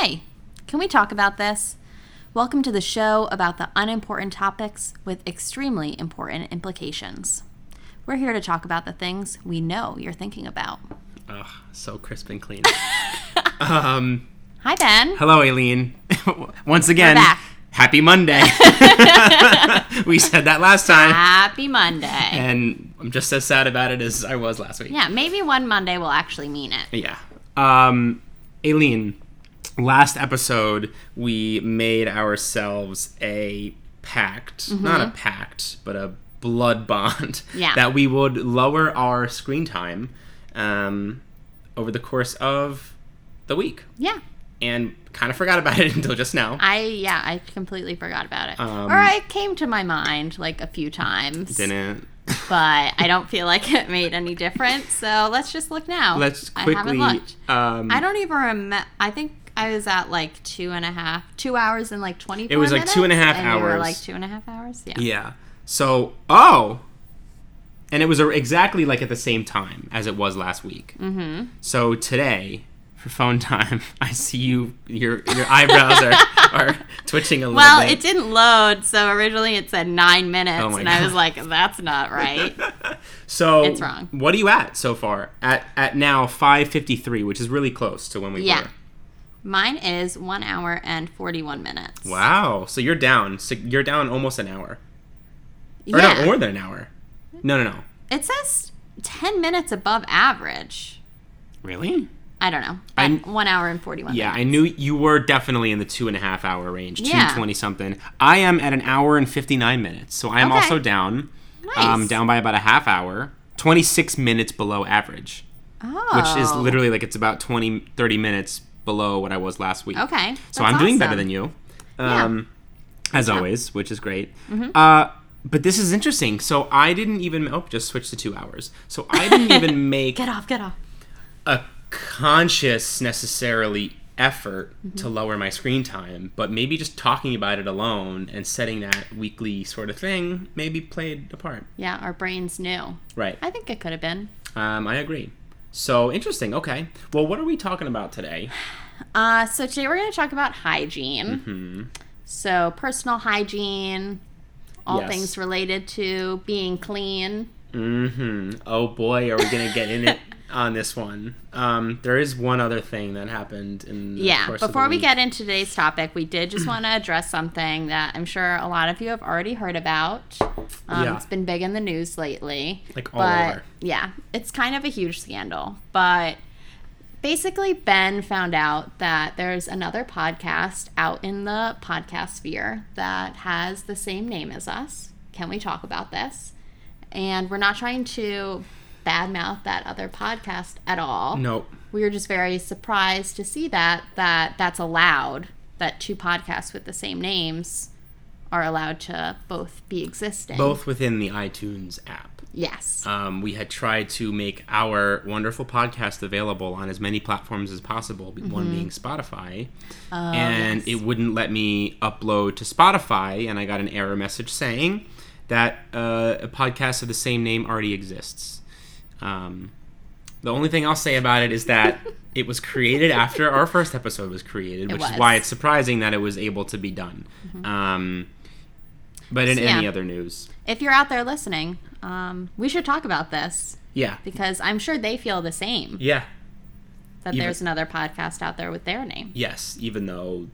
Hey, can we talk about this? Welcome to the show about the unimportant topics with extremely important implications. We're here to talk about the things we know you're thinking about. Ugh, so crisp and clean. um, Hi, Ben. hello, Aileen. Once again, back. happy Monday. we said that last time, Happy Monday. and I'm just as sad about it as I was last week. Yeah, maybe one Monday will actually mean it. Yeah. Um, Aileen, last episode we made ourselves a pact, not a pact, but a blood bond Yeah. that we would lower our screen time um, over the course of the week. Yeah. And kind of forgot about it until just now. I yeah, I completely forgot about it. Um, or it came to my mind like a few times. Didn't. But I don't feel like it made any difference. So let's just look now. Let's quickly. I haven't looked. Um, I don't even remember. I think I was at like two and a half, two hours and like twenty. It was like two and a half and hours. like two and a half hours. Yeah. Yeah. So, oh, and it was exactly like at the same time as it was last week. Mm-hmm. So today, for phone time, I see you. Your your eyebrows are are twitching a little Well, bit. it didn't load, so originally it said nine minutes, Oh and I was like, "That's not right." so it's wrong. What are you at so far? At at now five fifty three, which is really close to when we Yeah. were. Mine is one hour and forty-one minutes. Wow. So you're down. So you're down almost an hour. Or Yeah. no, more than an hour. No, no, no. It says 10 minutes above average. Really? I don't know. I'm- one hour and 41 Yeah, minutes. I knew you were definitely in the two and a half hour range, Yeah. two twenty something. I am at an hour and fifty nine minutes, so I am Okay. also down. Nice. Um, down by about a half hour, twenty six minutes below average, Oh. which is literally like it's about 20, 30 minutes below what I was last week. Okay. so I'm doing better than you, Yeah. Mm-hmm. um, as always, which is great. Uh, but this is interesting. So I didn't even oh just switch to two hours. So I didn't even make Get off, get off. a conscious necessarily effort Mm-hmm. to lower my screen time, but maybe just talking about it alone and setting that weekly sort of thing maybe played a part. Yeah, our brains knew. Right. I think it could have been. Um, I agree. So interesting. Okay. Well, what are we talking about today? Uh, so today we're going to talk about hygiene. Hmm. So personal hygiene, all Yes. things related to being clean. Mm-hmm. Oh boy, are we gonna get in it on this one? Um, there is one other thing that happened in the Yeah, course of the before we week. get into today's topic, we did just want to address something that I'm sure a lot of you have already heard about. Um, Yeah. It's been big in the news lately. Like all but, over. Yeah, it's kind of a huge scandal. But basically, Ben found out that there's another podcast out in the podcast sphere that has the same name as us. Can we talk about this? And we're not trying to badmouth that other podcast at all Nope. we were just very surprised to see that that that's allowed that two podcasts with the same names are allowed to both be existing Both within the iTunes app. Yes Um, we had tried to make our wonderful podcast available on as many platforms as possible, one being Spotify. and Mm-hmm. Oh, yes. it wouldn't let me upload to Spotify, and I got an error message saying that uh, a podcast of the same name already exists. Um, the only thing I'll say about it is that it was created after our first episode was created, It which was. is why it's surprising that it was able to be done. Um, but in So, any yeah. other news, if you're out there listening um, we should talk about this yeah, because i'm sure they feel the same yeah, that even- there's another podcast out there with their name Yes, even though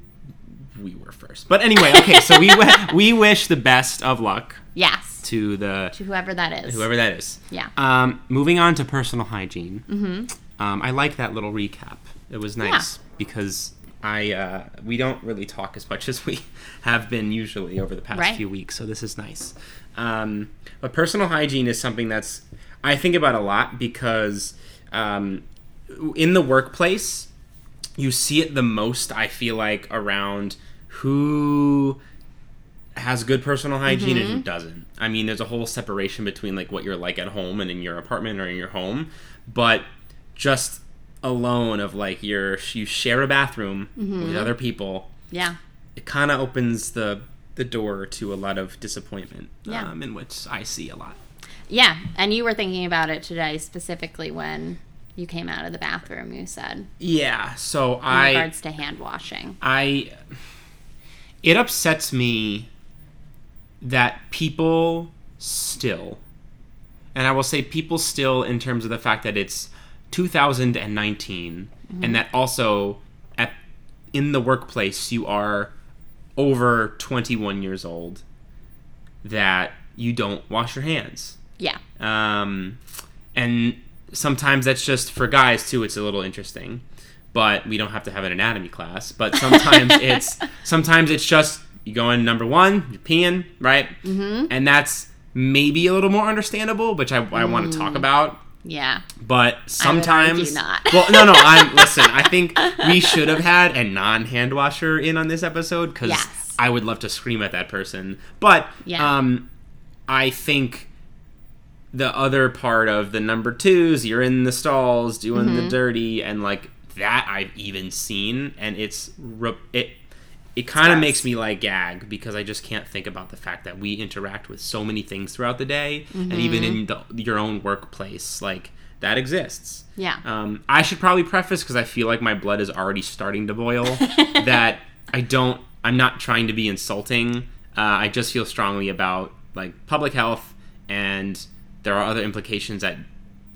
we were first. But anyway, okay, so we we wish the best of luck yes to the to whoever that is whoever that is. yeah Um, moving on to personal hygiene. Mm-hmm. Um, I like that little recap. It was nice because I uh, we don't really talk as much as we have been usually over the past Right. few weeks, so this is nice. Um, but personal hygiene is something that's I think about a lot because um, in the workplace you see it the most. I feel like around who has good personal hygiene and who doesn't. I mean, there's a whole separation between like what you're like at home and in your apartment or in your home, but just alone of like your you share a bathroom with other people, yeah it kind of opens the the door to a lot of disappointment, Yeah. um, in which I see a lot. Yeah, and you were thinking about it today specifically when you came out of the bathroom. You said Yeah. So in I regards to hand washing. I it upsets me that people still and I will say people still in terms of the fact that it's 2019 and that also at in the workplace you are over 21 years old that you don't wash your hands. Yeah. Um, and sometimes that's just for guys too. It's a little interesting, but we don't have to have an anatomy class. But sometimes it's sometimes it's just you go in number one, you're peeing, right? Mm-hmm. And that's maybe a little more understandable, which I, I want to talk about. Yeah. But sometimes, well, no, no. I'm listen. I think we should have had a non-hand washer in on this episode because Yes. I would love to scream at that person. But Yeah. um, I think the other part of the number twos, you're in the stalls doing Mm-hmm. the dirty, and like that I've even seen, and it's re- it. It kind of makes me like gag because I just can't think about the fact that we interact with so many things throughout the day, and even in the, your own workplace, like that exists. Yeah. Um, I should probably preface because I feel like my blood is already starting to boil. that I don't. I'm not trying to be insulting. Uh, I just feel strongly about like public health, and there are other implications that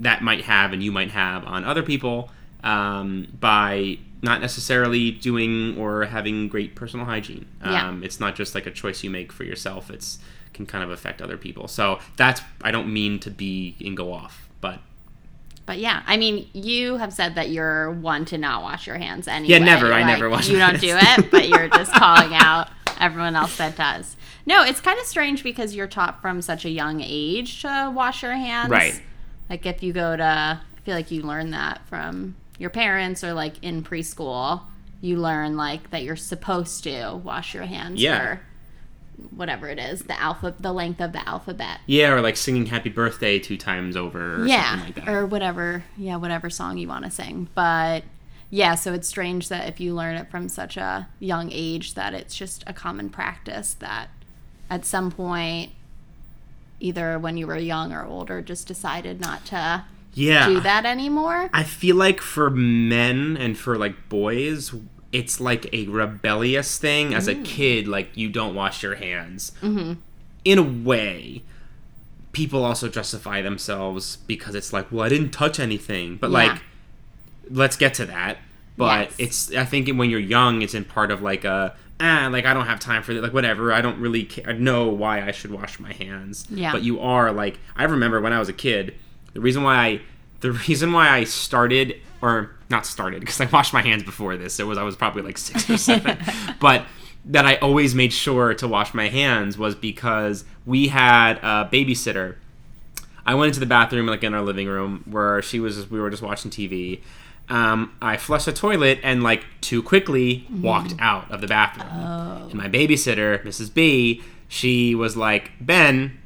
that might have and you might have on other people um, by not necessarily doing or having great personal hygiene. Yeah. Um, it's not just like a choice you make for yourself. It's can kind of affect other people. So that's I don't mean to be and go off, but But yeah, I mean, you have said that you're one to not wash your hands anyway. Yeah, never. I never wash You don't do it, but you're just calling out everyone else that does. No, it's kind of strange because you're taught from such a young age to wash your hands. Right. Like if you go to, I feel like you learn that from your parents or like in preschool, you learn like that you're supposed to wash your hands Yeah. for whatever it is, the alpha, the length of the alphabet. Yeah, or like singing "Happy Birthday" two times over, or yeah something like that. or whatever yeah whatever song you want to sing but yeah so it's strange that if you learn it from such a young age that it's just a common practice that at some point either when you were young or older just decided not to yeah, do that anymore I feel like for men and for like boys, it's like a rebellious thing. As a Mm. kid, like you don't wash your hands. Mm-hmm. In a way, people also justify themselves because it's like, well, I didn't touch anything. But Yeah. like, let's get to that. But Yes. it's I think when you're young, it's in part of like a ah, like I don't have time for that. Like whatever, I don't really ca- know why I should wash my hands. Yeah. But you are like I remember when I was a kid, the reason why I the reason why I started or not started because I washed my hands before this. It was I was probably like six or seven, but that I always made sure to wash my hands was because we had a babysitter. I went into the bathroom like in our living room where she was. We were just watching TV. Um, I flushed the toilet and like too quickly walked out of the bathroom. And my babysitter, Mrs. B, she was like, Ben,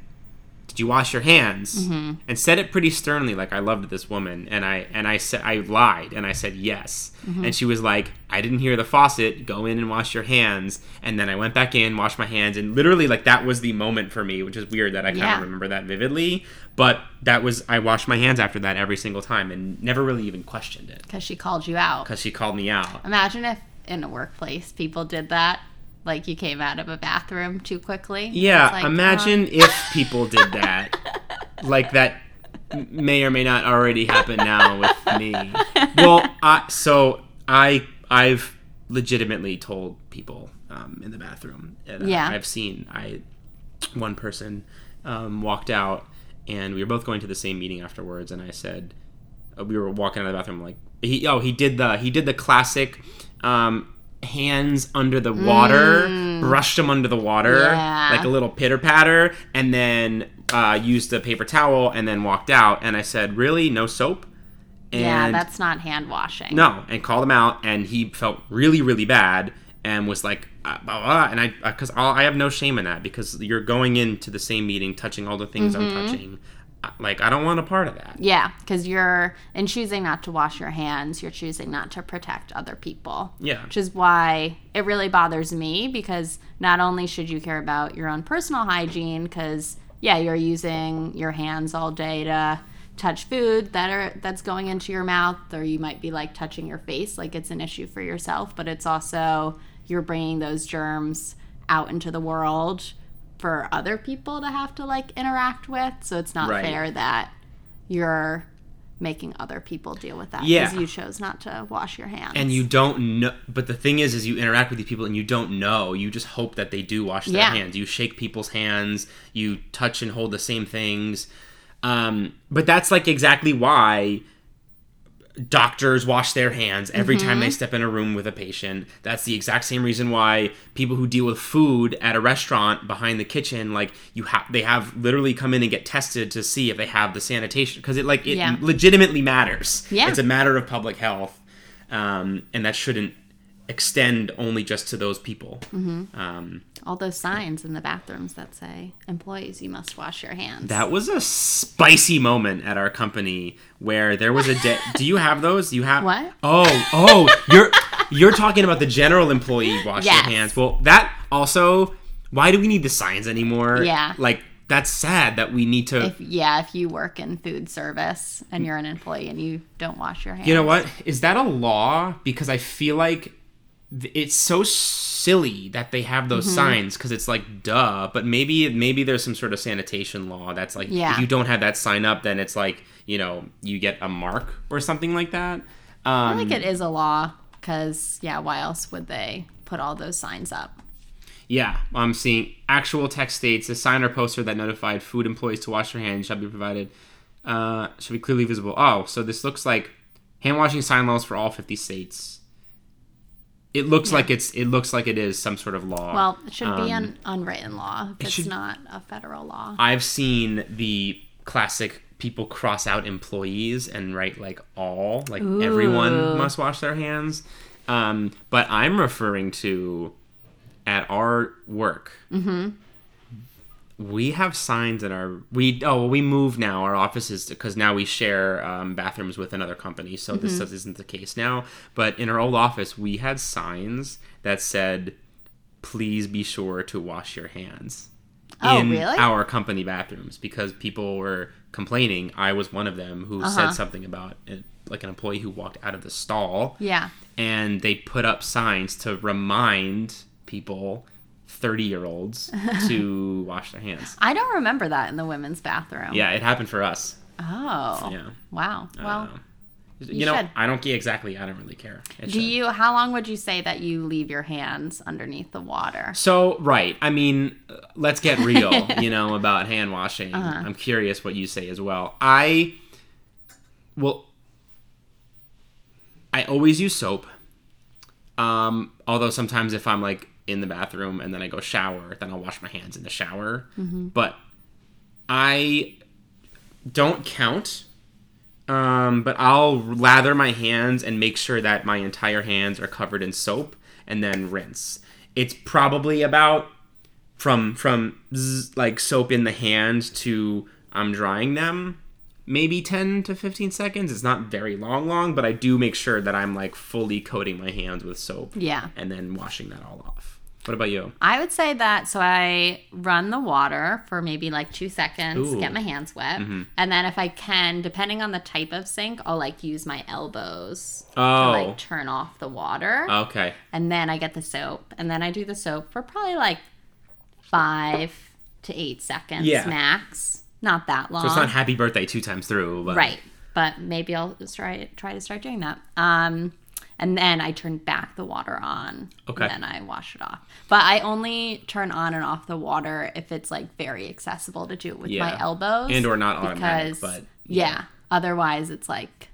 did you wash your hands? Mm-hmm. And said it pretty sternly, like I loved this woman. And I and I said I lied and I said yes. Mm-hmm. And she was like, I didn't hear the faucet. Go in and wash your hands. And then I went back in, washed my hands, and literally like that was the moment for me, which is weird that I kind Yeah. of remember that vividly. But that was I washed my hands after that every single time and never really even questioned it because she called you out because she called me out. imagine if in a workplace people did that like you came out of a bathroom too quickly Yeah, like, imagine um, if people did that. like that may or may not already happen now with me. Well, I, so I I've legitimately told people um, in the bathroom. And, uh, Yeah. I've seen I one person um, walked out and we were both going to the same meeting afterwards and I said uh, we were walking out of the bathroom like he oh he did the he did the classic um, hands under the water brushed them under the water Mm. Yeah. like a little pitter patter and then uh, used a paper towel and then walked out. And I said really? No soap? And yeah that's not hand washing. No, and called him out, and he felt really, really bad, and was like, uh, blah, blah, and I, because I have no shame in that, because you're going into the same meeting, touching all the things I'm touching, like I don't want a part of that. Yeah, because you're in choosing not to wash your hands, you're choosing not to protect other people. Yeah. Which is why it really bothers me because not only should you care about your own personal hygiene, because, yeah, you're using your hands all day to touch food that are that's going into your mouth or you might be like touching your face like it's an issue for yourself but it's also you're bringing those germs out into the world for other people to have to like interact with so it's not Right. fair that you're making other people deal with that Yeah. you chose not to wash your hands and you don't know but the thing is is you interact with these people and you don't know you just hope that they do wash their Yeah. hands you shake people's hands you touch and hold the same things um, but that's like exactly why doctors wash their hands every time Mm-hmm. they step in a room with a patient that's the exact same reason why people who deal with food at a restaurant behind the kitchen like you have they have literally come in and get tested to see if they have the sanitation because it like it Yeah. legitimately matters Yeah. it's a matter of public health um, and that shouldn't extend only just to those people Mm-hmm. um, all those signs in the bathrooms that say employees you must wash your hands that was a spicy moment at our company where there was a day do you have those you have What? oh oh you're you're talking about the general employee wash Yes. your hands well that also why do we need the signs anymore Yeah. like that's sad that we need to if yeah if you work in food service and you're an employee and you don't wash your hands You know what? Is that a law? Because I feel like it's so silly that they have those Mm-hmm. signs because it's like duh. But maybe maybe there's some sort of sanitation law that's like Yeah. if you don't have that sign up, then it's like you know you get a mark or something like that. I Um, think it is a law because yeah why else would they put all those signs up Yeah, I'm seeing actual text states a sign or poster that notified food employees to wash their hands shall be provided. Uh, should be clearly visible. Oh, so this looks like hand washing sign laws for all 50 states. It looks like it's it looks like it is some sort of law. well it should be Um, an unwritten law if it's should- not a federal law I've seen the classic people cross out employees and write like all like everyone must wash their hands. Um, but I'm referring to at our work. Mm-hmm. We have signs in our we oh well, we move now our offices because now we share um, bathrooms with another company so this isn't the case now but in our old office we had signs that said please be sure to wash your hands Oh, in really? our company bathrooms because people were complaining. I was one of them who Uh-huh. said something about it, like an employee who walked out of the stall, yeah and they put up signs to remind people, thirty year olds, to wash their hands. i don't remember that in the women's bathroom Yeah, it happened for us. oh Yeah. wow well Uh, you, know, should. I don't get exactly. I don't really care. It do should. you how long would you say that you leave your hands underneath the water So right, I mean, let's get real, you know, about hand washing. Uh-huh. I'm curious what you say as well. I well, I always use soap. Um, although sometimes if I'm like in the bathroom and then I go shower, then I'll wash my hands in the shower. But I don't count. Um, but I'll lather my hands and make sure that my entire hands are covered in soap and then rinse. It's probably about from from zzz, like soap in the hand to I'm drying them maybe 10 to 15 seconds. It's not very long long, but I do make sure that I'm like fully coating my hands with soap yeah and then washing that all off. What about you? I would say that so I run the water for maybe like two seconds, Ooh. get my hands wet, and then if I can, depending on the type of sink, I'll like use my elbows to Oh. like turn off the water, Okay. and then I get the soap, and then I do the soap for probably like five to eight seconds Yeah. max, not that long. So it's not happy birthday two times through, but Right. But maybe I'll try try to start doing that. Um and then I turn back the water on. Okay. And then I wash it off. But I only turn on and off the water if it's like very accessible to do it with my elbows. And or not automatic, because, but yeah. Otherwise it's like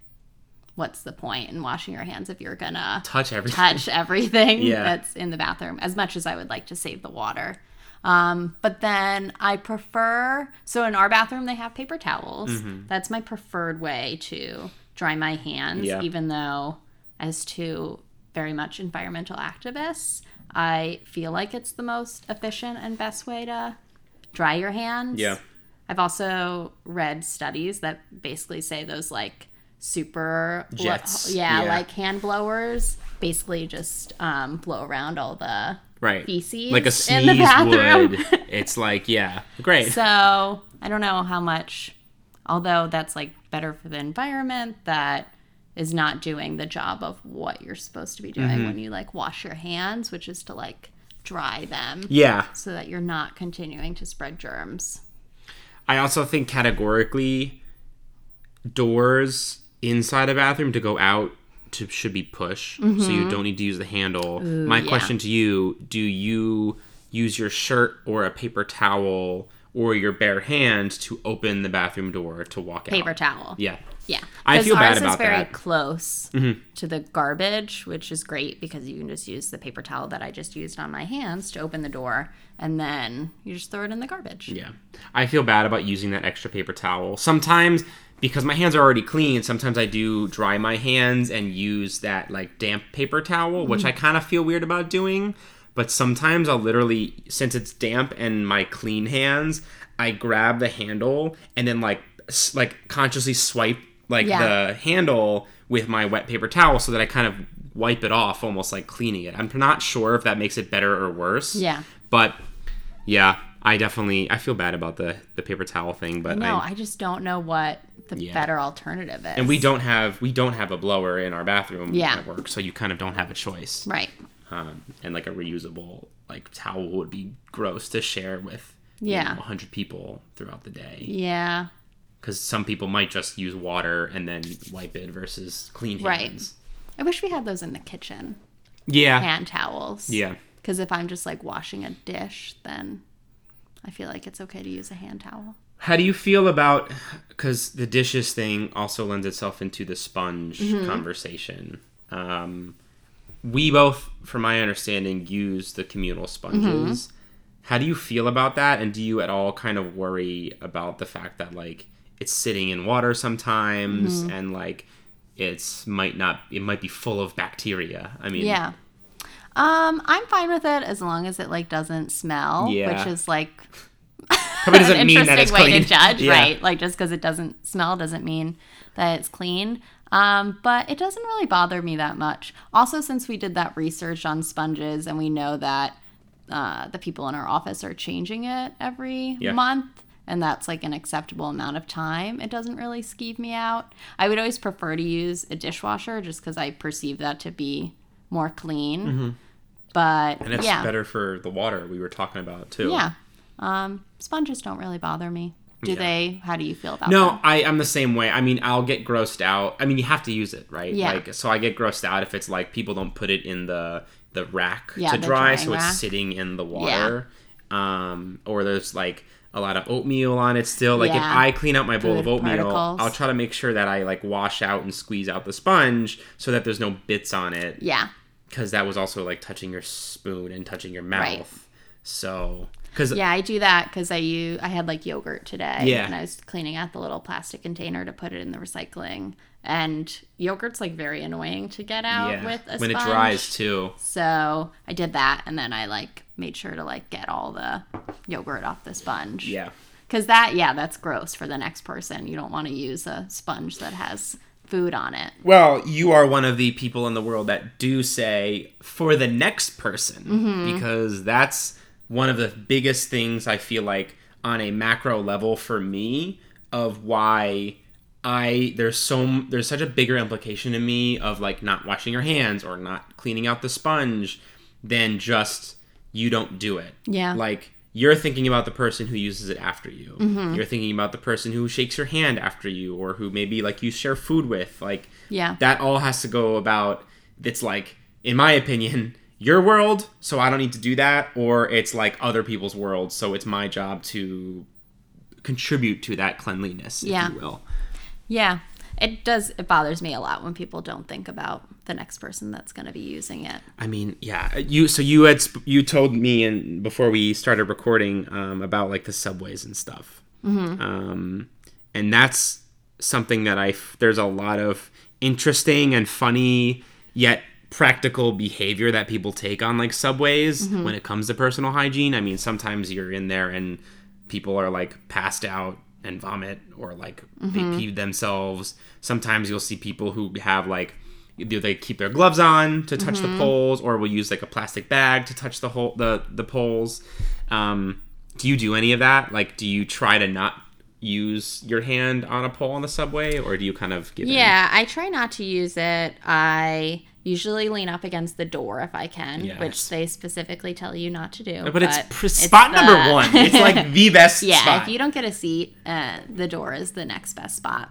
what's the point in washing your hands if you're gonna touch everything. touch everything Yeah. that's in the bathroom as much as I would like to save the water. Um, but then I prefer so in our bathroom they have paper towels. That's my preferred way to dry my hands, Yeah. even though as two very much environmental activists, I feel like it's the most efficient and best way to dry your hands. Yeah. I've also read studies that basically say those like super blo- Jets, yeah, yeah. like hand blowers basically just um, blow around all the right. feces like a in sneeze the bathroom. would. It's like, yeah. Great. so I don't know how much Although that's like better for the environment that is not doing the job of what you're supposed to be doing Mm-hmm. when you like wash your hands, which is to like dry them Yeah. so that you're not continuing to spread germs. I also think categorically doors inside a bathroom to go out to should be push so you don't need to use the handle. My yeah. question to you, do you use your shirt or a paper towel or your bare hand to open the bathroom door to walk Paper out? Paper towel. Yeah. Yeah. I feel bad ours about is very that. Mm-hmm. close to the garbage, which is great because you can just use the paper towel that I just used on my hands to open the door and then you just throw it in the garbage. Yeah. I feel bad about using that extra paper towel. Sometimes because my hands are already clean, sometimes I do dry my hands and use that like damp paper towel, which I kind of feel weird about doing. But sometimes I'll literally, since it's damp and my clean hands, I grab the handle and then like like consciously swipe like Yeah. the handle with my wet paper towel so that I kind of wipe it off, almost like cleaning it. I'm not sure if that makes it better or worse. Yeah. But yeah, I definitely I feel bad about the the paper towel thing, but No, I, I just don't know what the Yeah. better alternative is. and we don't have we don't have a blower in our bathroom Yeah. at work, so you kind of don't have a choice. Right. Um, and like a reusable like towel would be gross to share with Yeah. a hundred people throughout the day Yeah. Because some people might just use water and then wipe it versus clean hands. Right. I wish we had those in the kitchen. Yeah, Hand towels. yeah. Because if I'm just like washing a dish, then I feel like it's okay to use a hand towel. How do you feel about because the dishes thing also lends itself into the sponge Mm-hmm. conversation? Um, we both, from my understanding, use the communal sponges. Mm-hmm. How do you feel about that? And do you at all kind of worry about the fact that like it's sitting in water sometimes Mm-hmm. and like it's might not it might be full of bacteria? I mean, Yeah. Um, I'm fine with it as long as it like doesn't smell, Yeah. which is like probably doesn't an mean interesting that it's way clean. to judge, Yeah. right? Like just because it doesn't smell doesn't mean that it's clean. Um, but it doesn't really bother me that much. Also, since we did that research on sponges and we know that uh, the people in our office are changing it every Yeah. month, and that's like an acceptable amount of time, it doesn't really skeeve me out. I would always prefer to use a dishwasher just because I perceive that to be more clean. But Mm-hmm. And it's yeah, better for the water we were talking about too. yeah. Um, sponges don't really bother me. Do Yeah. they? How do you feel about that? No, them? I, I'm the same way. I mean, I'll get grossed out. I mean, you have to use it, right? Yeah. Like, so I get grossed out if it's like people don't put it in the the rack Yeah, to dry, so rack. it's sitting in the water. Um, or there's like a lot of oatmeal on it still. Like, if I clean out my bowl Food of oatmeal, particles. I'll try to make sure that I like wash out and squeeze out the sponge so that there's no bits on it. Yeah. Because that was also like touching your spoon and touching your mouth. Right. So, because Yeah, I do that because I use I had like yogurt today, Yeah. and I was cleaning out the little plastic container to put it in the recycling. And yogurt's like very annoying to get out yeah, with a sponge. when it dries too. So I did that, and then I like made sure to like get all the yogurt off the sponge. Yeah. Because that, yeah, that's gross for the next person. You don't want to use a sponge that has food on it. Well, you are one of the people in the world that do say for the next person Mm-hmm. because that's one of the biggest things I feel like on a macro level for me of why I there's so there's such a bigger implication to me of like not washing your hands or not cleaning out the sponge than just you don't do it. Yeah. Like you're thinking about the person who uses it after you. Mm-hmm. You're thinking about the person who shakes your hand after you or who maybe like you share food with. Like Yeah. that all has to go about it's like in my opinion your world so i don't need to do that or it's like other people's world so it's my job to contribute to that cleanliness Yeah. if you will Yeah. It does, it bothers me a lot when people don't think about the next person that's going to be using it. i mean yeah you so you had you told me and before we started recording um, about like the subways and stuff um, and that's something that I there's a lot of interesting and funny yet practical behavior that people take on like subways when it comes to personal hygiene i mean sometimes you're in there and people are like passed out and vomit or like they pee themselves. Sometimes you'll see people who have like either they keep their gloves on to touch the poles or will use like a plastic bag to touch the whole the the poles. Um do you do any of that? Like do you try to not use your hand on a pole on the subway, or do you kind of give in? Yeah, I try not to use it. I usually lean up against the door if I can, Yes. which they specifically tell you not to do. But, it's pr- spot number one. It's like the best spot. yeah, spot. if you don't get a seat, uh, the door is the next best spot.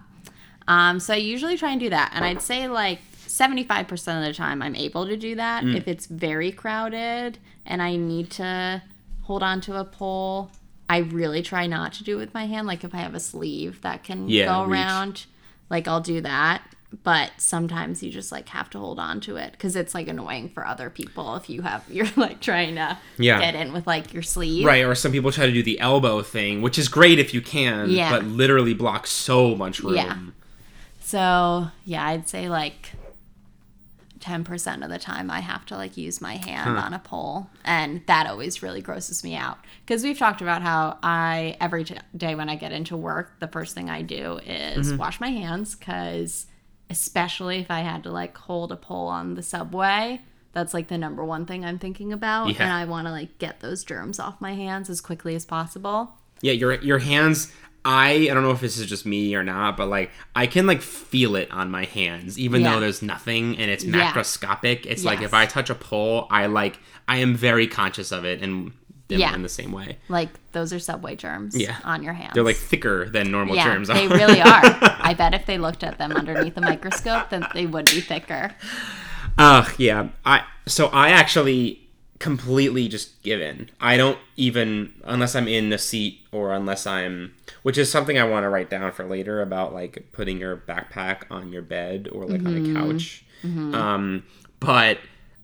Um, so I usually try and do that, and I'd say like seventy-five percent of the time I'm able to do that. Mm. If it's very crowded and I need to hold on to a pole, I really try not to do it with my hand. Like if I have a sleeve that can Yeah, go reach. around, like I'll do that. But sometimes you just like have to hold on to it because it's like annoying for other people if you have you're like trying to Yeah. get in with like your sleeve. Right, or some people try to do the elbow thing, which is great if you can, Yeah. but literally blocks so much room. Yeah. So yeah, I'd say like ten percent of the time I have to like use my hand on a pole, and that always really grosses me out because we've talked about how I every t- day when I get into work, the first thing I do is Mm-hmm. wash my hands because especially if I had to like hold a pole on the subway. That's like the number one thing I'm thinking about, Yeah. and I want to like get those germs off my hands as quickly as possible. Yeah, your your hands. I I don't know if this is just me or not, but like I can like feel it on my hands, even Yeah. though there's nothing and it's Yeah. macroscopic. It's like if I touch a pole, I like I am very conscious of it and them Yeah. in the same way. Like those are subway germs Yeah. on your hands. They're like thicker than normal germs. Yeah, germs. they really are. I bet if they looked at them underneath the microscope, then they would be thicker. Ugh, yeah. I so I actually completely just give in. I don't even unless I'm in the seat or unless I'm which is something I want to write down for later about like putting your backpack on your bed or like on a couch. Um but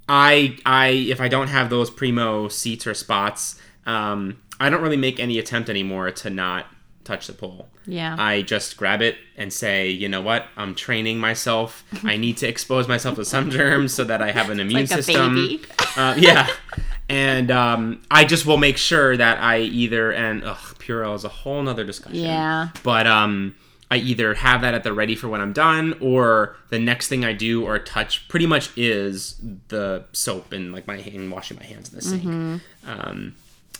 I I if I don't have those primo seats or spots, um I don't really make any attempt anymore to not touch the pole. Yeah. I just grab it and say, you know what? I'm training myself. I need to expose myself to some germs so that I have an immune like a system. baby. Uh, yeah. And um, I just will make sure that I either and ugh, Purell is a whole nother discussion. Yeah. But um, I either have that at the ready for when I'm done, or the next thing I do or touch pretty much is the soap and like my hand washing my hands in the sink. Mm-hmm. Um,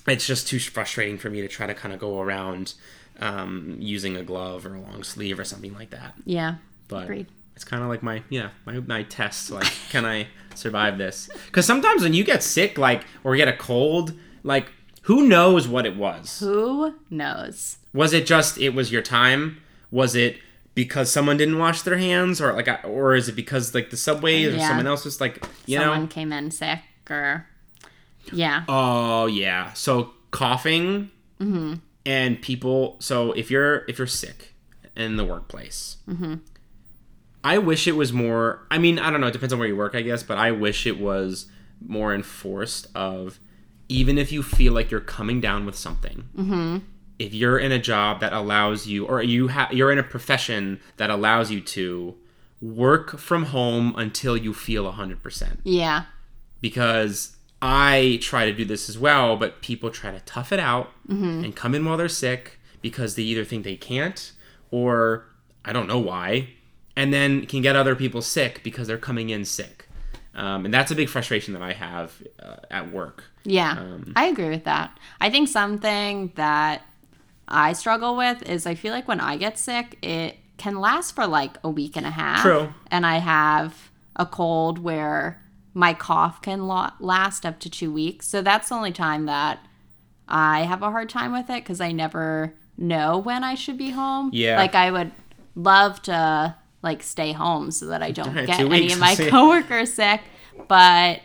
it's just too frustrating for me to try to kind of go around um, using a glove or a long sleeve or something like that. Yeah. But Agreed. it's kind of like my yeah my, my test. Like, can I survive this? Because sometimes when you get sick, like or get a cold, like who knows what it was? Who knows? Was it just it was your time? Was it because someone didn't wash their hands, or like, or is it because like the subway or Yeah. someone else was like, you Someone know? came in sick or. Yeah. Oh yeah. So coughing Mm-hmm. and people. So if you're if you're sick in the workplace, Mm-hmm. I wish it was more. I mean, I don't know. It depends on where you work, I guess. But I wish it was more enforced. Of even if you feel like you're coming down with something, Mm-hmm. If you're in a job that allows you, or you have, you're in a profession that allows you to work from home until you feel hundred percent Yeah. because I try to do this as well, but people try to tough it out and come in while they're sick because they either think they can't or I don't know why, and then can get other people sick because they're coming in sick. Um, and that's a big frustration that I have uh, at work. Yeah. Um, I agree with that. I think something that I struggle with is I feel like when I get sick, it can last for like a week and a half. True. And I have a cold where my cough can lo- last up to two weeks. So that's the only time that I have a hard time with it because I never know when I should be home. Yeah. Like I would love to like stay home so that I don't get any of my coworkers sick. But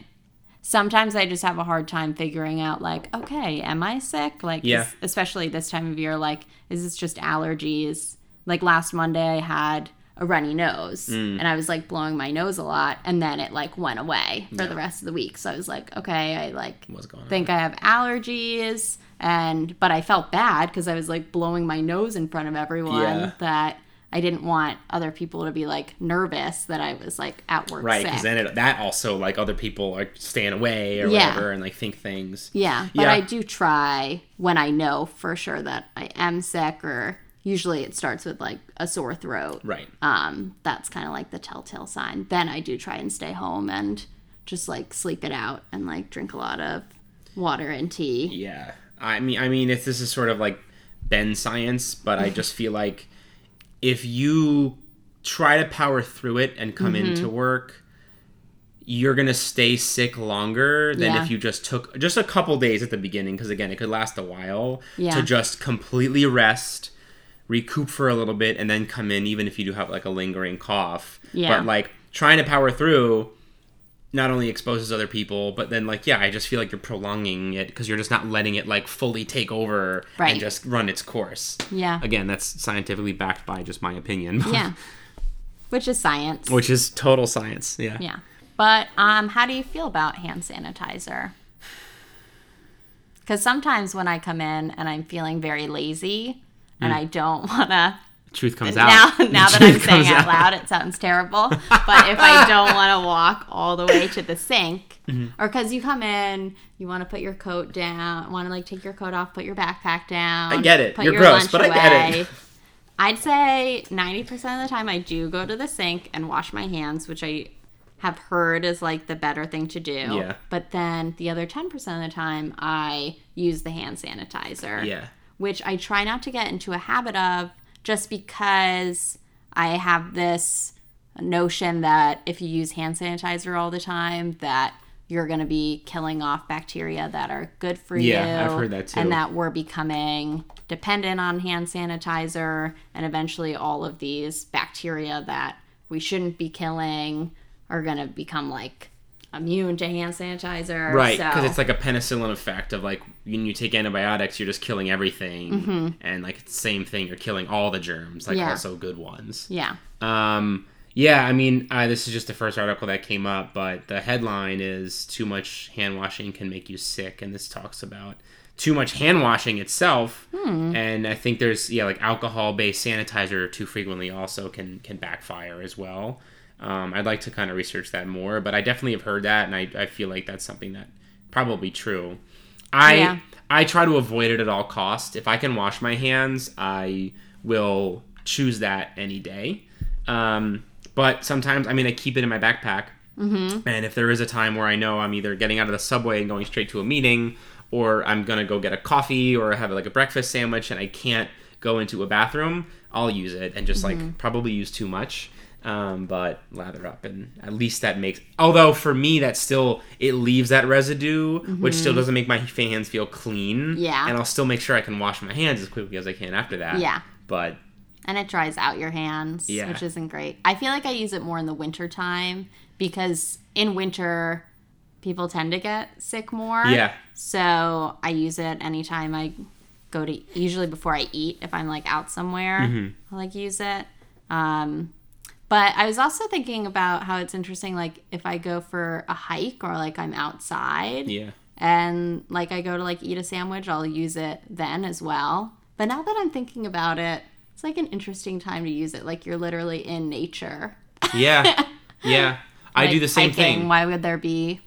sometimes I just have a hard time figuring out like, okay, am I sick? Like, Yeah. especially this time of year, like, is this just allergies? Like last Monday, I had a runny nose Mm. and I was like blowing my nose a lot, and then it like went away for Yeah. the rest of the week. So I was like, okay, I like What's going on? think I have allergies, and but I felt bad because I was like blowing my nose in front of everyone Yeah. that. I didn't want other people to be like nervous that I was like at work right, because then it, that also like other people are staying away or Yeah. whatever and like think things. Yeah, but Yeah. I do try when I know for sure that I am sick, or usually it starts with like a sore throat. Right. Um, that's kind of like the telltale sign. Then I do try and stay home and just like sleep it out and like drink a lot of water and tea. Yeah, I mean, I mean, if this is sort of like Ben science, but I just feel like if you try to power through it and come Mm-hmm. into work, you're gonna stay sick longer than Yeah. if you just took just a couple days at the beginning. Because again, it could last a while Yeah. to just completely rest, recoup for a little bit, and then come in. Even if you do have like a lingering cough, Yeah. but like trying to power through not only exposes other people, but then like yeah, I just feel like you're prolonging it because you're just not letting it like fully take over Right. and just run its course. Yeah. Again, that's scientifically backed by just my opinion. Yeah. Which is science. Which is total science. Yeah. Yeah. But um, how do you feel about hand sanitizer? Because sometimes when I come in and I'm feeling very lazy and I don't want to. Truth comes Now, out. now The that I'm saying comes out loud, it sounds terrible. But if I don't want to walk all the way to the sink, Mm-hmm. or because you come in, you want to put your coat down, want to like take your coat off, put your backpack down. I get it. Put You're your gross, lunch but I get it. I'd say 90% of the time I do go to the sink and wash my hands, which I have heard is like the better thing to do. Yeah. But then the other 10% of the time I use the hand sanitizer. Yeah. Which I try not to get into a habit of just because I have this notion that if you use hand sanitizer all the time that you're going to be killing off bacteria that are good for you. Yeah, I've heard that too. And that we're becoming dependent on hand sanitizer and eventually all of these bacteria that we shouldn't be killing are going to become like immune to hand sanitizer. Right, So- because it's like a penicillin effect of like when you take antibiotics, you're just killing everything, and like it's the same thing, you're killing all the germs, like Mm-hmm. Yeah. also good ones. yeah. Um, yeah, I mean, uh, this is just the first article that came up, but the headline is "Too much hand washing can make you sick," and this talks about too much hand washing itself, and I think there's yeah, like alcohol-based sanitizer too frequently also can can backfire as well. Um, I'd like to kind of research that more, but I definitely have heard that, and I, I feel like that's something that probably true. I Yeah. I try to avoid it at all cost. If I can wash my hands, I will choose that any day. Um, but sometimes, I mean, I keep it in my backpack. Mm-hmm. And if there is a time where I know I'm either getting out of the subway and going straight to a meeting, or I'm gonna go get a coffee or have like a breakfast sandwich, and I can't go into a bathroom, I'll use it and just like probably use too much. Um, but lather up, and at least that makes. Although for me, that still it leaves that residue, which still doesn't make my hands feel clean. Yeah. and I'll still make sure I can wash my hands as quickly as I can after that. Yeah. but and it dries out your hands, Yeah. which isn't great. I feel like I use it more in the winter time because in winter people tend to get sick more. Yeah. So I use it anytime I go to usually before I eat if I'm like out somewhere. Mm-hmm. I like use it. Um but I was also thinking about how it's interesting like if I go for a hike or like I'm outside yeah. and like I go to like eat a sandwich, I'll use it then as well. But now that I'm thinking about it, it's like an interesting time to use it. Like you're literally in nature. Yeah. Yeah. I do the same hiking, thing. Why would there be?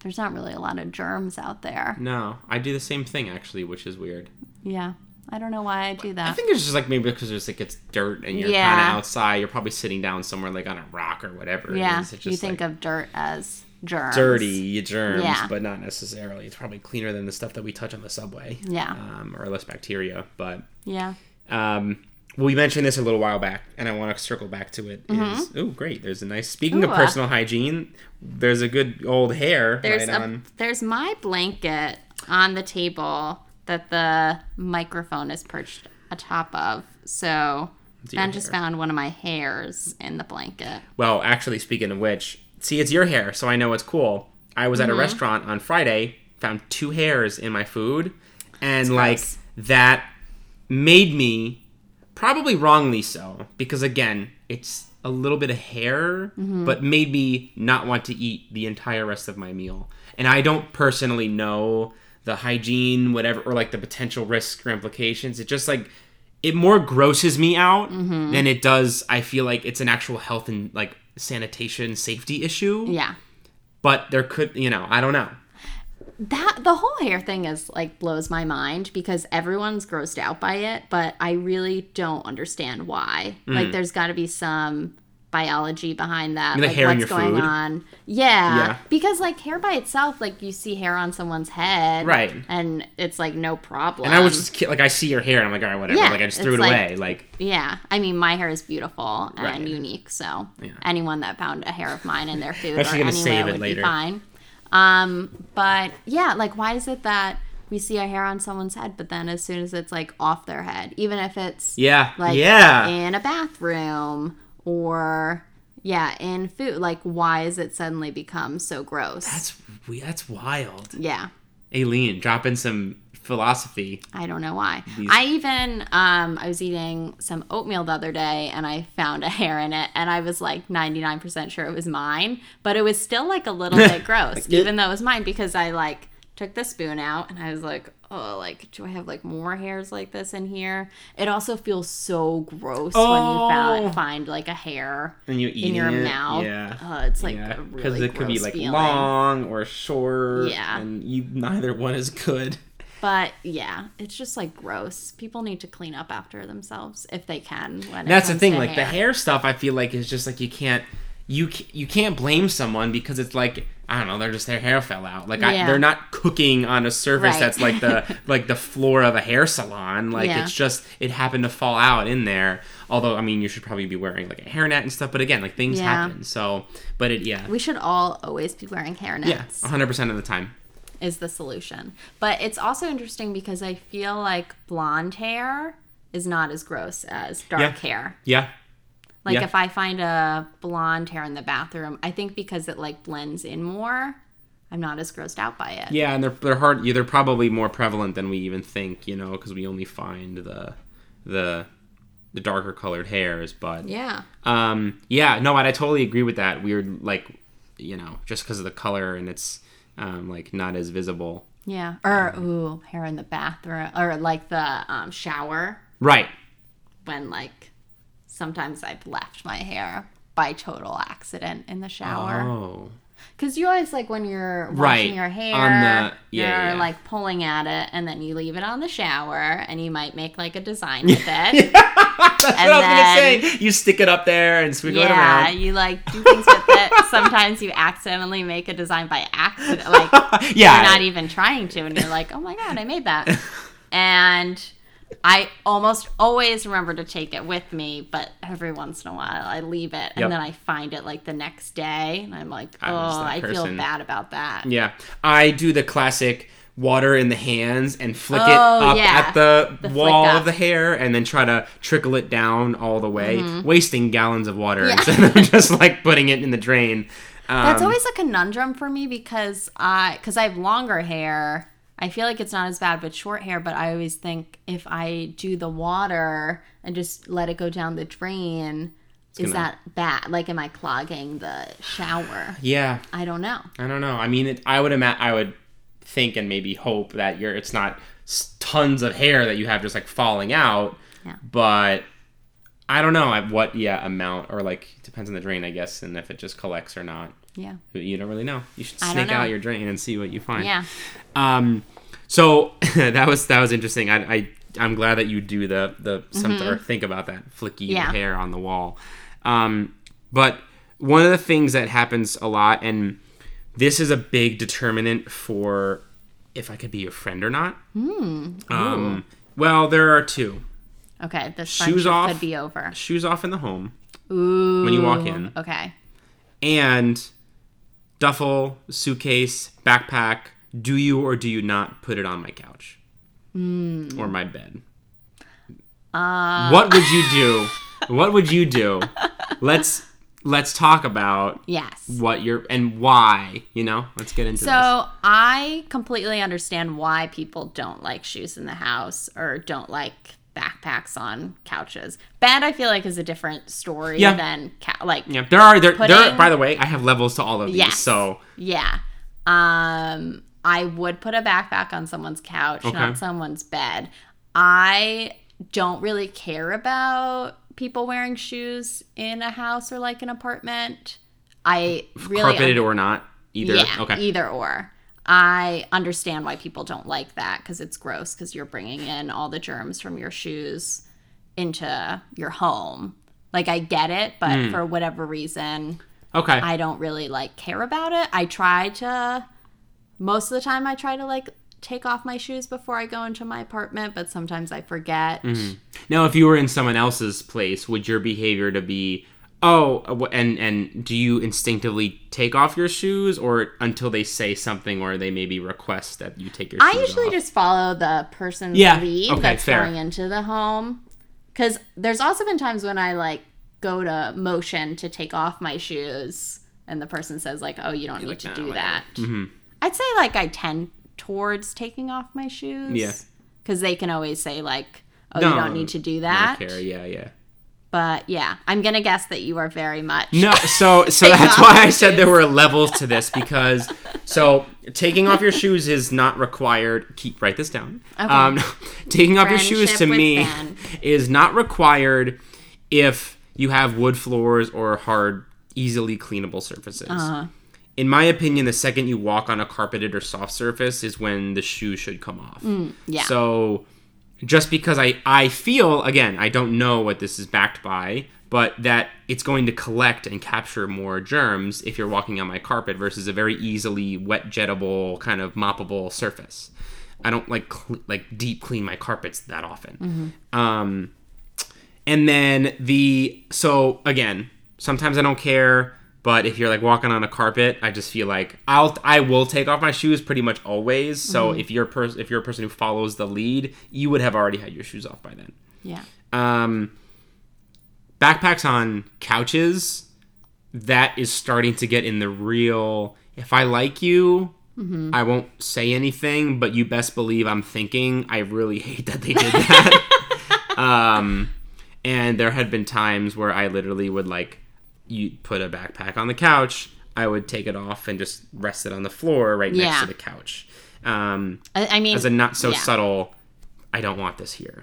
There's not really a lot of germs out there. No, I do the same thing actually, which is weird. Yeah, I don't know why I do that. I think it's just like maybe because there's like it's dirt and you're Yeah. kind of outside. You're probably sitting down somewhere like on a rock or whatever. yeah, you think like, of dirt as germs. dirty germs, Yeah. but not necessarily. It's probably cleaner than the stuff that we touch on the subway. Yeah. Um, or less bacteria, but Yeah. Um, we mentioned this a little while back, and I want to circle back to it. Is oh, great! There's a nice. Speaking of Mm-hmm. Uh, personal hygiene, there's a good old hair There's right a on. there's my blanket on the table that the microphone is perched atop of. So your Ben just hair. found one of my hairs in the blanket. Well, actually, speaking of which, see, it's your hair, so I know it's cool. I was at a Mm-hmm. restaurant on Friday, found two hairs in my food, and like that made me probably wrongly so because again, it's a little bit of hair, Mm-hmm. but made me not want to eat the entire rest of my meal. And I don't personally know the hygiene, whatever, or like the potential risks or implications. It just like it more grosses me out Mm-hmm. than it does. I feel like it's an actual health and like sanitation safety issue. Yeah. But there could, you know, I don't know. That the whole hair thing is like blows my mind because everyone's grossed out by it, but I really don't understand why. Mm. Like there's got to be some biology behind that mean, like hair in what's your going food? on yeah. Yeah. because like hair by itself like you see hair on someone's head Right. and it's like no problem And I was just like, I see your hair, and I'm like, all right, whatever. Yeah, like I just threw it like- away. Like, Yeah, I mean, my hair is beautiful and Right. unique, so Yeah. anyone that found a hair of mine in their food or gonna anywhere save it would later. be fine. Um, but yeah, like, why is it that we see a hair on someone's head, but then as soon as it's like off their head, even if it's yeah, like yeah. in a bathroom or yeah, in food, like, why is it suddenly become so gross? That's we. That's wild. yeah. Aileen, drop in some philosophy. I don't know why. These- I even um I was eating some oatmeal the other day and I found a hair in it and I was like 99% sure it was mine, but it was still like a little bit gross Yeah. even though it was mine because I like took the spoon out and I was like, "Oh, like do I have like more hairs like this in here?" It also feels so gross when you Oh. found, find like a hair And you in your it, mouth. Yeah. Oh, it's like yeah, because really it could be like feeling. long or short. Yeah. and you neither one is good. But yeah, it's just like gross. People need to clean up after themselves if they can. When it That's the thing. Like the hair stuff, I feel like is just like you can't you you can't blame someone because it's like I don't know, they're just their hair fell out. Like I, they're not cooking on a surface Right. that's like the like the floor of a hair salon. Like Yeah. it's just it happened to fall out in there. Although I mean, you should probably be wearing like a hairnet and stuff. But again, like things Yeah. happen. So, but it yeah. We should all always be wearing hairnets. Yeah, 100% of the time. Is the solution. But it's also interesting because I feel like blonde hair is not as gross as dark Yeah. hair. Yeah. Like Yeah. if I find a blonde hair in the bathroom, I think because it like blends in more, I'm not as grossed out by it. Yeah, and they're they're hard. They're probably more prevalent than we even think. You know, because we only find the the the darker colored hairs. But Yeah. um, yeah, no, I, I totally agree with that. Weird, like you know, just because of the color and it's um, like not as visible. Yeah. Or ooh, hair in the bathroom or like the um, shower Right. when like sometimes I've left my hair by total accident in the shower. Oh. Because you always like when you're washing Right, your hair, on the- yeah, you're yeah, yeah. like pulling at it, and then you leave it on the shower, and you might make like a design with it. That's what I was then- gonna say. You stick it up there and swiggle it around. yeah, you like do things with it. Sometimes you accidentally make a design by accident, like yeah. you're not even trying to, and you're like, oh my god, I made that. and I almost always remember to take it with me, but every once in a while I leave it, and Yep. then I find it like the next day, and I'm like, oh, that I feel bad about that. Yeah, I do the classic water in the hands and flick it Oh, up yeah. at the, The wall of the hair and then try to trickle it down all the way, wasting gallons of water Mm-hmm. Yeah. instead of just like putting it in the drain. Um, That's always a conundrum for me because I because I have longer hair. I feel like it's not as bad with short hair, but I always think if I do the water and just let it go down the drain, is gonna- that bad? Like, am I clogging the shower? yeah, I don't know. I don't know. I mean, it, I would ima- I would think and maybe hope that you're it's not tons of hair that you have just like falling out, Yeah. but. I don't know at what yeah amount or like depends on the drain I guess and if it just collects or not. Yeah. You don't really know. You should snake out your drain and see what you find. Yeah. Um, so that was that was interesting. I, I I'm glad that you do the the some or think about that flicky Mm-hmm. Yeah. hair on the wall. Um, but one of the things that happens a lot, and this is a big determinant for if I could be your friend or not. Hmm. Um, well, there are two. Okay. This Shoes off. could be over. Shoes off in the home, Ooh. When you walk in. Okay. and duffel, suitcase, backpack. Do you or do you not put it on my couch or my bed? Uh, what would you do? what would you do? Let's let's talk about yes. what you're and why. You know, let's get into this. So I completely understand why people don't like shoes in the house or don't like backpacks on couches. Bed, I feel like, is a different story Yeah. than ca- like Yeah, there are there, there. Putting- By the way, I have levels to all of these. Yes. So yeah. Um, I would put a backpack on someone's couch, Okay. not someone's bed. I don't really care about people wearing shoes in a house or like an apartment. I really carpeted or not, either. Yeah, okay. either or. I understand why people don't like that because it's gross because you're bringing in all the germs from your shoes into your home. Like I get it, but Hmm. for whatever reason, Okay. I don't really like care about it. I try to most of the time I try to like take off my shoes before I go into my apartment, but sometimes I forget. Mm-hmm. now, if you were in someone else's place, would your behavior to be, oh, uh, and and do you instinctively take off your shoes, or until they say something, or they maybe request that you take your shoes? I usually off? just follow the person's Yeah, lead okay, that's fair. going into the home. Because there's also been times when I like go to motion to take off my shoes, and the person says like, "Oh, you don't need like, to "Nah, do whatever." that." Mm-hmm. I'd say like I tend towards taking off my shoes. Yeah. Because they can always say like, "Oh, No, you don't need to do that." care. Yeah, yeah. But yeah, I'm gonna guess that you are very much. No, so so that's why I said there were levels to this because so taking off your shoes is not required. Keep write this down. Okay. Um, taking off your shoes to me is not required if you have wood floors or hard, easily cleanable surfaces. Uh-huh. In my opinion, the second you walk on a carpeted or soft surface is when the shoe should come off. Mm, yeah. So just because I, I feel, again, I don't know what this is backed by, but that it's going to collect and capture more germs if you're walking on my carpet versus a very easily wet jettable, kind of moppable surface. I don't like cl- like deep clean my carpets that often. Um, and then the so again, sometimes I don't care, but if you're like walking on a carpet, I just feel like I'll I will take off my shoes pretty much always. So if you're a person if you're a person who follows the lead, you would have already had your shoes off by then. yeah. Um, backpacks on couches, that is starting to get in the real. If I like you, I won't say anything, but you best believe I'm thinking. I really hate that they did that. um, and there had been times where I literally would like, you put a backpack on the couch. I would take it off and just rest it on the floor right next Yeah. to the couch. Um, I, I mean, as a not so yeah. subtle i don't want this here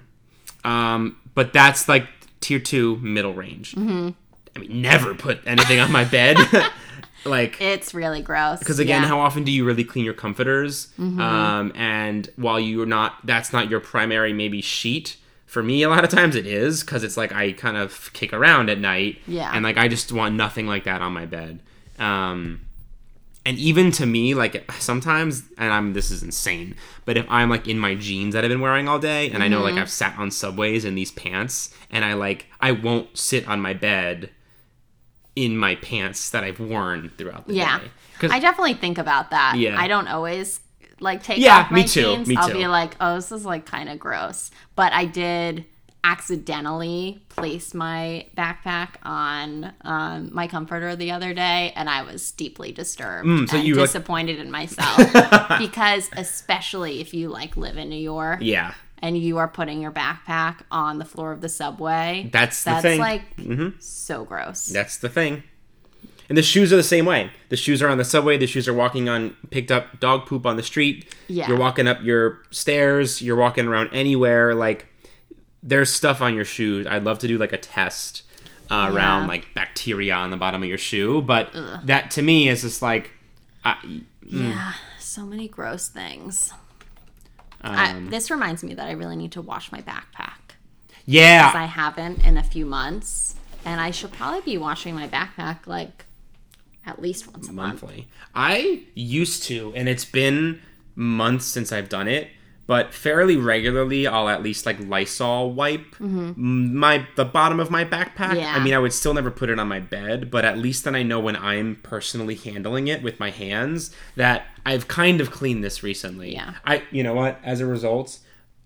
um but that's like tier two middle range Mm-hmm. i mean never put anything on my bed like It's really gross. because again yeah. Mm-hmm. how often do you really clean your comforters um and while you're not that's not your primary maybe sheet for me a lot of times it is because it's like i kind of kick around at night Yeah. and like i just want nothing like that on my bed um and even to me like sometimes and i'm this is insane but if i'm like in my jeans that i've been wearing all day and i know Mm-hmm. like i've sat on subways in these pants and i like i won't sit on my bed in my pants that i've worn throughout the day. Yeah. I definitely think about that. Yeah. I don't always like take Yeah, off my me too, jeans. me I'll too. be like, oh, this is like kind of gross. But I did accidentally place my backpack on um, my comforter the other day, and I was deeply disturbed Mm, so and you, like- disappointed in myself because, especially if you like live in New York yeah and you are putting your backpack on the floor of the subway, That's the that's thing. like Mhm. so gross. That's the thing. And the shoes are the same way. The shoes are on the subway. The shoes are walking on picked up dog poop on the street. Yeah. You're walking up your stairs. You're walking around anywhere. Like there's stuff on your shoes. I'd love to do like a test uh, around like bacteria on the bottom of your shoe, but that to me is just like, I, Yeah, so many gross things. I, um, this reminds me that I really need to wash my backpack yeah. because I haven't in a few months, and I should probably be washing my backpack like at least once a month. monthly. I used to, and it's been months since I've done it, but fairly regularly I'll at least like Lysol wipe m- my the bottom of my backpack. Mm-hmm. Yeah. I mean, I would still never put it on my bed, but at least then I know when I'm personally handling it with my hands that I've kind of cleaned this recently. Yeah. I you know what? As a result,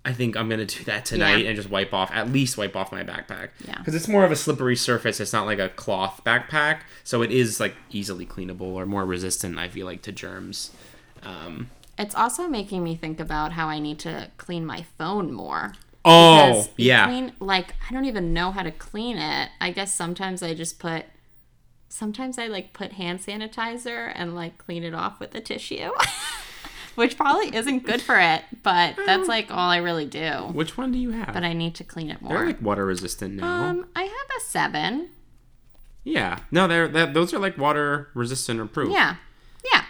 I think I'm gonna do that tonight Yeah. and just wipe off at least wipe off my backpack. Yeah. Because it's more of a slippery surface. It's not like a cloth backpack, so it is like easily cleanable or more resistant. I feel like to germs. Um, It's also making me think about how I need to clean my phone more. oh yeah, clean, like I don't even know how to clean it. I guess sometimes I just put. Sometimes I like put hand sanitizer and like clean it off with a tissue, which probably isn't good for it. But that's like all I really do. which one do you have? But I need to clean it more. they're like water resistant now. Um, I have a seven. yeah, no, they're that those are like water resistant or proof. Yeah, yeah.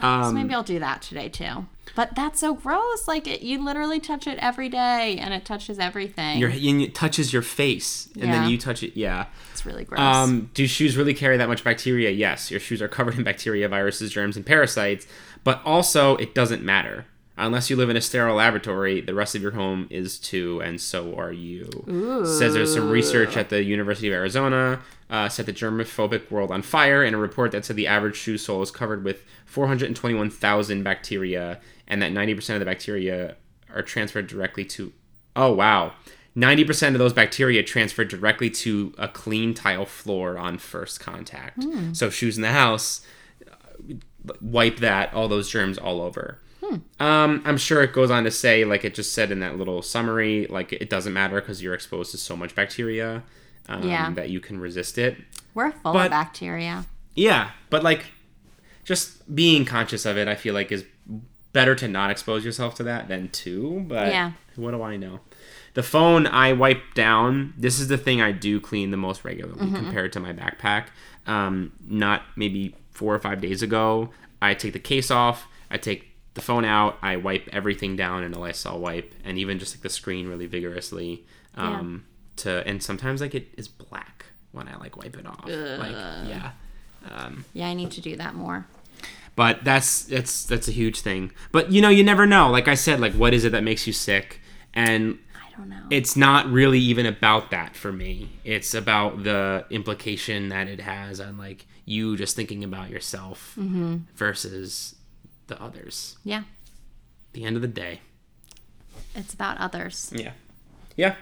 so Um, maybe I'll do that today too. But that's so gross. Like it, you literally touch it every day, and it touches everything. your it touches your face, and Yeah. then you touch it. Yeah. it's really gross. Um, do shoes really carry that much bacteria? Yes, your shoes are covered in bacteria, viruses, germs, and parasites. But also, it doesn't matter unless you live in a sterile laboratory. The rest of your home is too, and so are you. Says there's some research at the University of Arizona uh, set the germophobic world on fire in a report that said the average shoe sole is covered with 421,000 bacteria, and that 90% of the bacteria are transferred directly to. Oh wow. 90% of those bacteria transfer directly to a clean tile floor on first contact. So shoes in the house, wipe that, all those germs all over. Um, I'm sure it goes on to say, like it just said in that little summary, like it doesn't matter because you're exposed to so much bacteria um, Yeah. that you can resist it. We're full but- of bacteria. Yeah, but like just being conscious of it, I feel like is better to not expose yourself to that than to. But Yeah. what do I know? The phone I wipe down. This is the thing I do clean the most regularly Mm-hmm. compared to my backpack. Um, not maybe four or five days ago. I take the case off. I take the phone out. I wipe everything down in a Lysol wipe, and even just like the screen really vigorously. Um, To and sometimes like it is black when I like wipe it off. Like yeah. Um, Yeah, I need to do that more. but that's that's that's a huge thing. But you know, you never know. Like I said, like what is it that makes you sick? And I don't know. it's not really even about that for me. It's about the implication that it has on like you just thinking about yourself versus the others. yeah, At the end of the day. it's about others. Yeah. Yeah.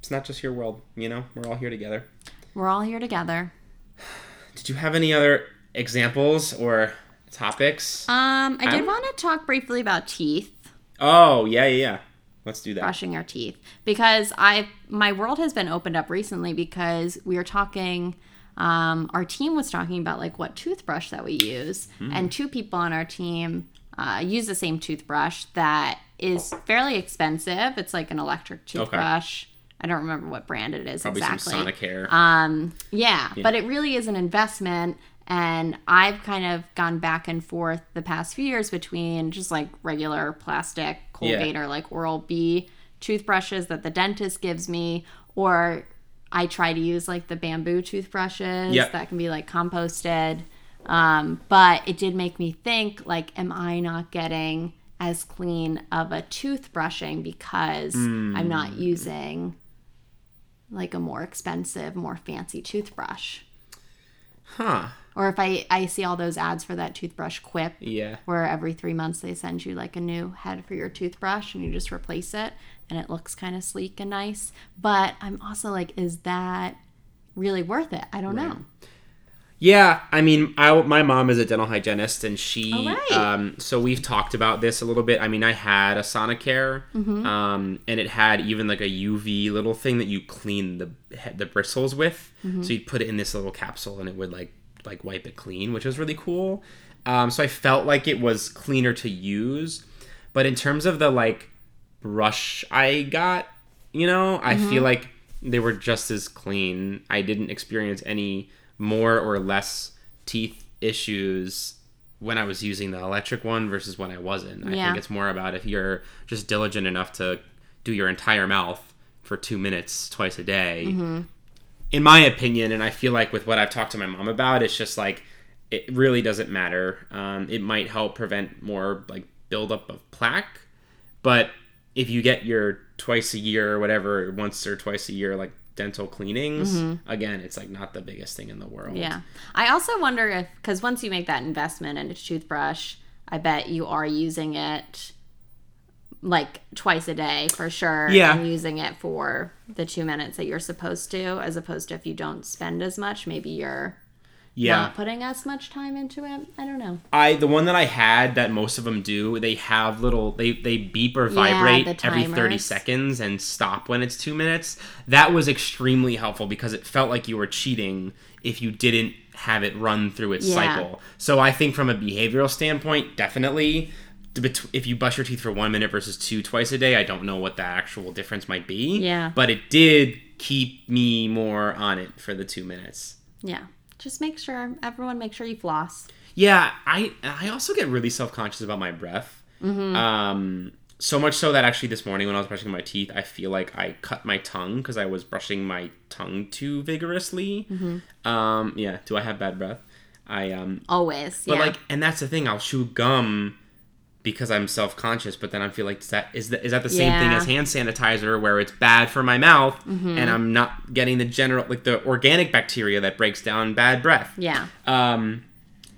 It's not just your world, you know? We're all here together. We're all here together. Did you have any other examples or topics? Um, I did I- want to talk briefly about teeth. Oh, yeah, yeah, yeah. Let's do that. brushing our teeth because I my world has been opened up recently because we are talking um, our team was talking about like what toothbrush that we use. And two people on our team uh, use the same toothbrush that is fairly expensive. It's like an electric toothbrush. I don't remember what brand it is Probably exactly. Some Sonicare. um, yeah, but it really is an investment. And I've kind of gone back and forth the past few years between just like regular plastic Colgate or like Oral B toothbrushes that the dentist gives me, or I try to use like the bamboo toothbrushes Yep. that can be like composted. Um, but it did make me think like, am I not getting as clean of a toothbrushing because I'm not using like a more expensive, more fancy toothbrush. huh. Or if I, I see all those ads for that toothbrush quip Yeah. where every three months they send you like a new head for your toothbrush and you just replace it and it looks kind of sleek and nice. But I'm also like, is that really worth it? I don't know. Yeah, I mean, I, my mom is a dental hygienist, and she. Oh, right. um, so we've talked about this a little bit. I mean, I had a Sonicare, Mm-hmm. um, and it had even like a UV little thing that you clean the the bristles with. Mm-hmm. So you'd put it in this little capsule, and it would like like wipe it clean, which was really cool. Um, so I felt like it was cleaner to use, but in terms of the like brush I got, you know, I Mm-hmm. feel like they were just as clean. I didn't experience any more or less teeth issues when I was using the electric one versus when I wasn't. I Yeah. think it's more about if you're just diligent enough to do your entire mouth for two minutes twice a day. In my opinion, and I feel like with what I've talked to my mom about, it's just like it really doesn't matter. Um, it might help prevent more like buildup of plaque, but if you get your twice a year or whatever, once or twice a year, like dental cleanings, mm-hmm. again, it's like not the biggest thing in the world. Yeah. I also wonder if, because once you make that investment in a toothbrush, I bet you are using it like twice a day for sure. Yeah. And using it for the two minutes that you're supposed to, as opposed to if you don't spend as much, maybe you're Yeah. not putting as much time into it. I don't know. I the one that I had that most of them do, they have little they they beep or vibrate the every 30 seconds and stop when it's 2 minutes. That was extremely helpful because it felt like you were cheating if you didn't have it run through its Yeah. cycle. So I think from a behavioral standpoint, definitely if you brush your teeth for 1 minute versus 2 twice a day, I don't know what the actual difference might be. Yeah. But it did keep me more on it for the 2 minutes. Yeah. Just make sure, everyone make sure you floss. Yeah, I I also get really self conscious about my breath. Mm-hmm. Um, so much so that actually this morning when I was brushing my teeth, I feel like I cut my tongue because I was brushing my tongue too vigorously. Mm-hmm. Um, yeah. Do I have bad breath? I um, Always. but yeah. like, and that's the thing. I'll chew gum because I'm self conscious, but then I feel like is that is that is that the same thing as hand sanitizer where it's bad for my mouth Mm-hmm. and I'm not getting the general like the organic bacteria that breaks down bad breath. yeah. Um,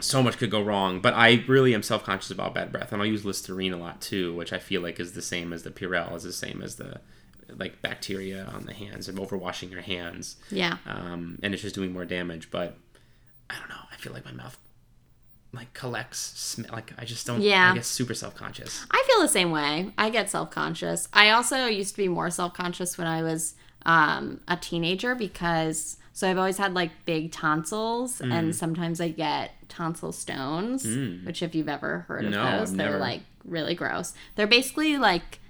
so much could go wrong, but I really am self conscious about bad breath, and I'll use Listerine a lot too, which I feel like is the same as the Purell, is the same as the like bacteria on the hands and overwashing your hands, Yeah. um, and it's just doing more damage. But I don't know. I feel like my mouth like collects smell. Like I just don't. Yeah. I get super self conscious. I feel the same way. I get self conscious. I also used to be more self conscious when I was um, a teenager because so I've always had like big tonsils Mm. and sometimes I get tonsil stones, which if you've ever heard of No, those, I've they're never. like really gross. They're basically like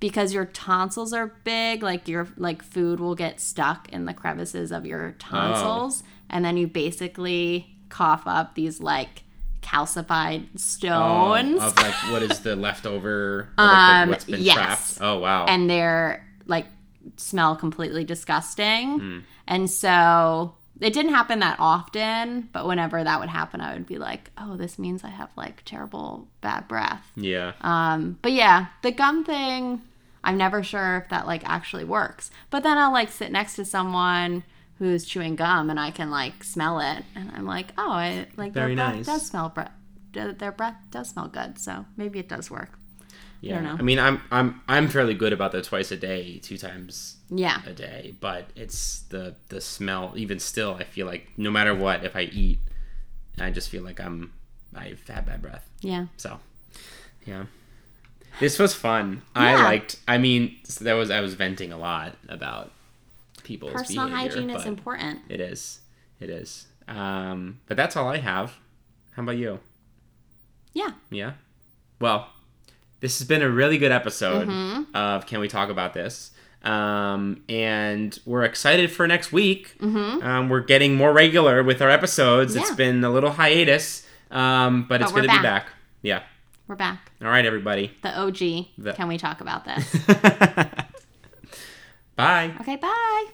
because your tonsils are big, like your like food will get stuck in the crevices of your tonsils, and then you basically cough up these like calcified stones. Oh, of like what is the leftover? like, Um, what's been yes. trapped? Oh wow. and they're like smell completely disgusting. Hmm. And so it didn't happen that often, but whenever that would happen, I would be like, "Oh, this means I have like terrible bad breath." yeah. Um, but yeah, the gum thing, I'm never sure if that like actually works. But then I'll like sit next to someone who's chewing gum and I can like smell it, and I'm like, "Oh, I like Very their breath nice. does smell breath." Their breath does smell good, so maybe it does work. Yeah, know. I mean, I'm I'm I'm fairly good about the twice a day, two times Yeah. a day, but it's the the smell. Even still, I feel like no matter what, if I eat, I just feel like I'm I've had bad breath. Yeah. So, yeah, this was fun. I liked. I mean, that was I was venting a lot about people's Personal behavior, hygiene is important. It is. It is. Um, but that's all I have. How about you? Yeah. Yeah. Well, this has been a really good episode Mm-hmm. of Can We Talk About This? Um, and we're excited for next week. Mm-hmm. Um, we're getting more regular with our episodes. It's been a little hiatus, um, but, it's we're to be back. back. Yeah. We're back. All right, everybody. The OG. The- Can we talk about this? Bye. okay, bye.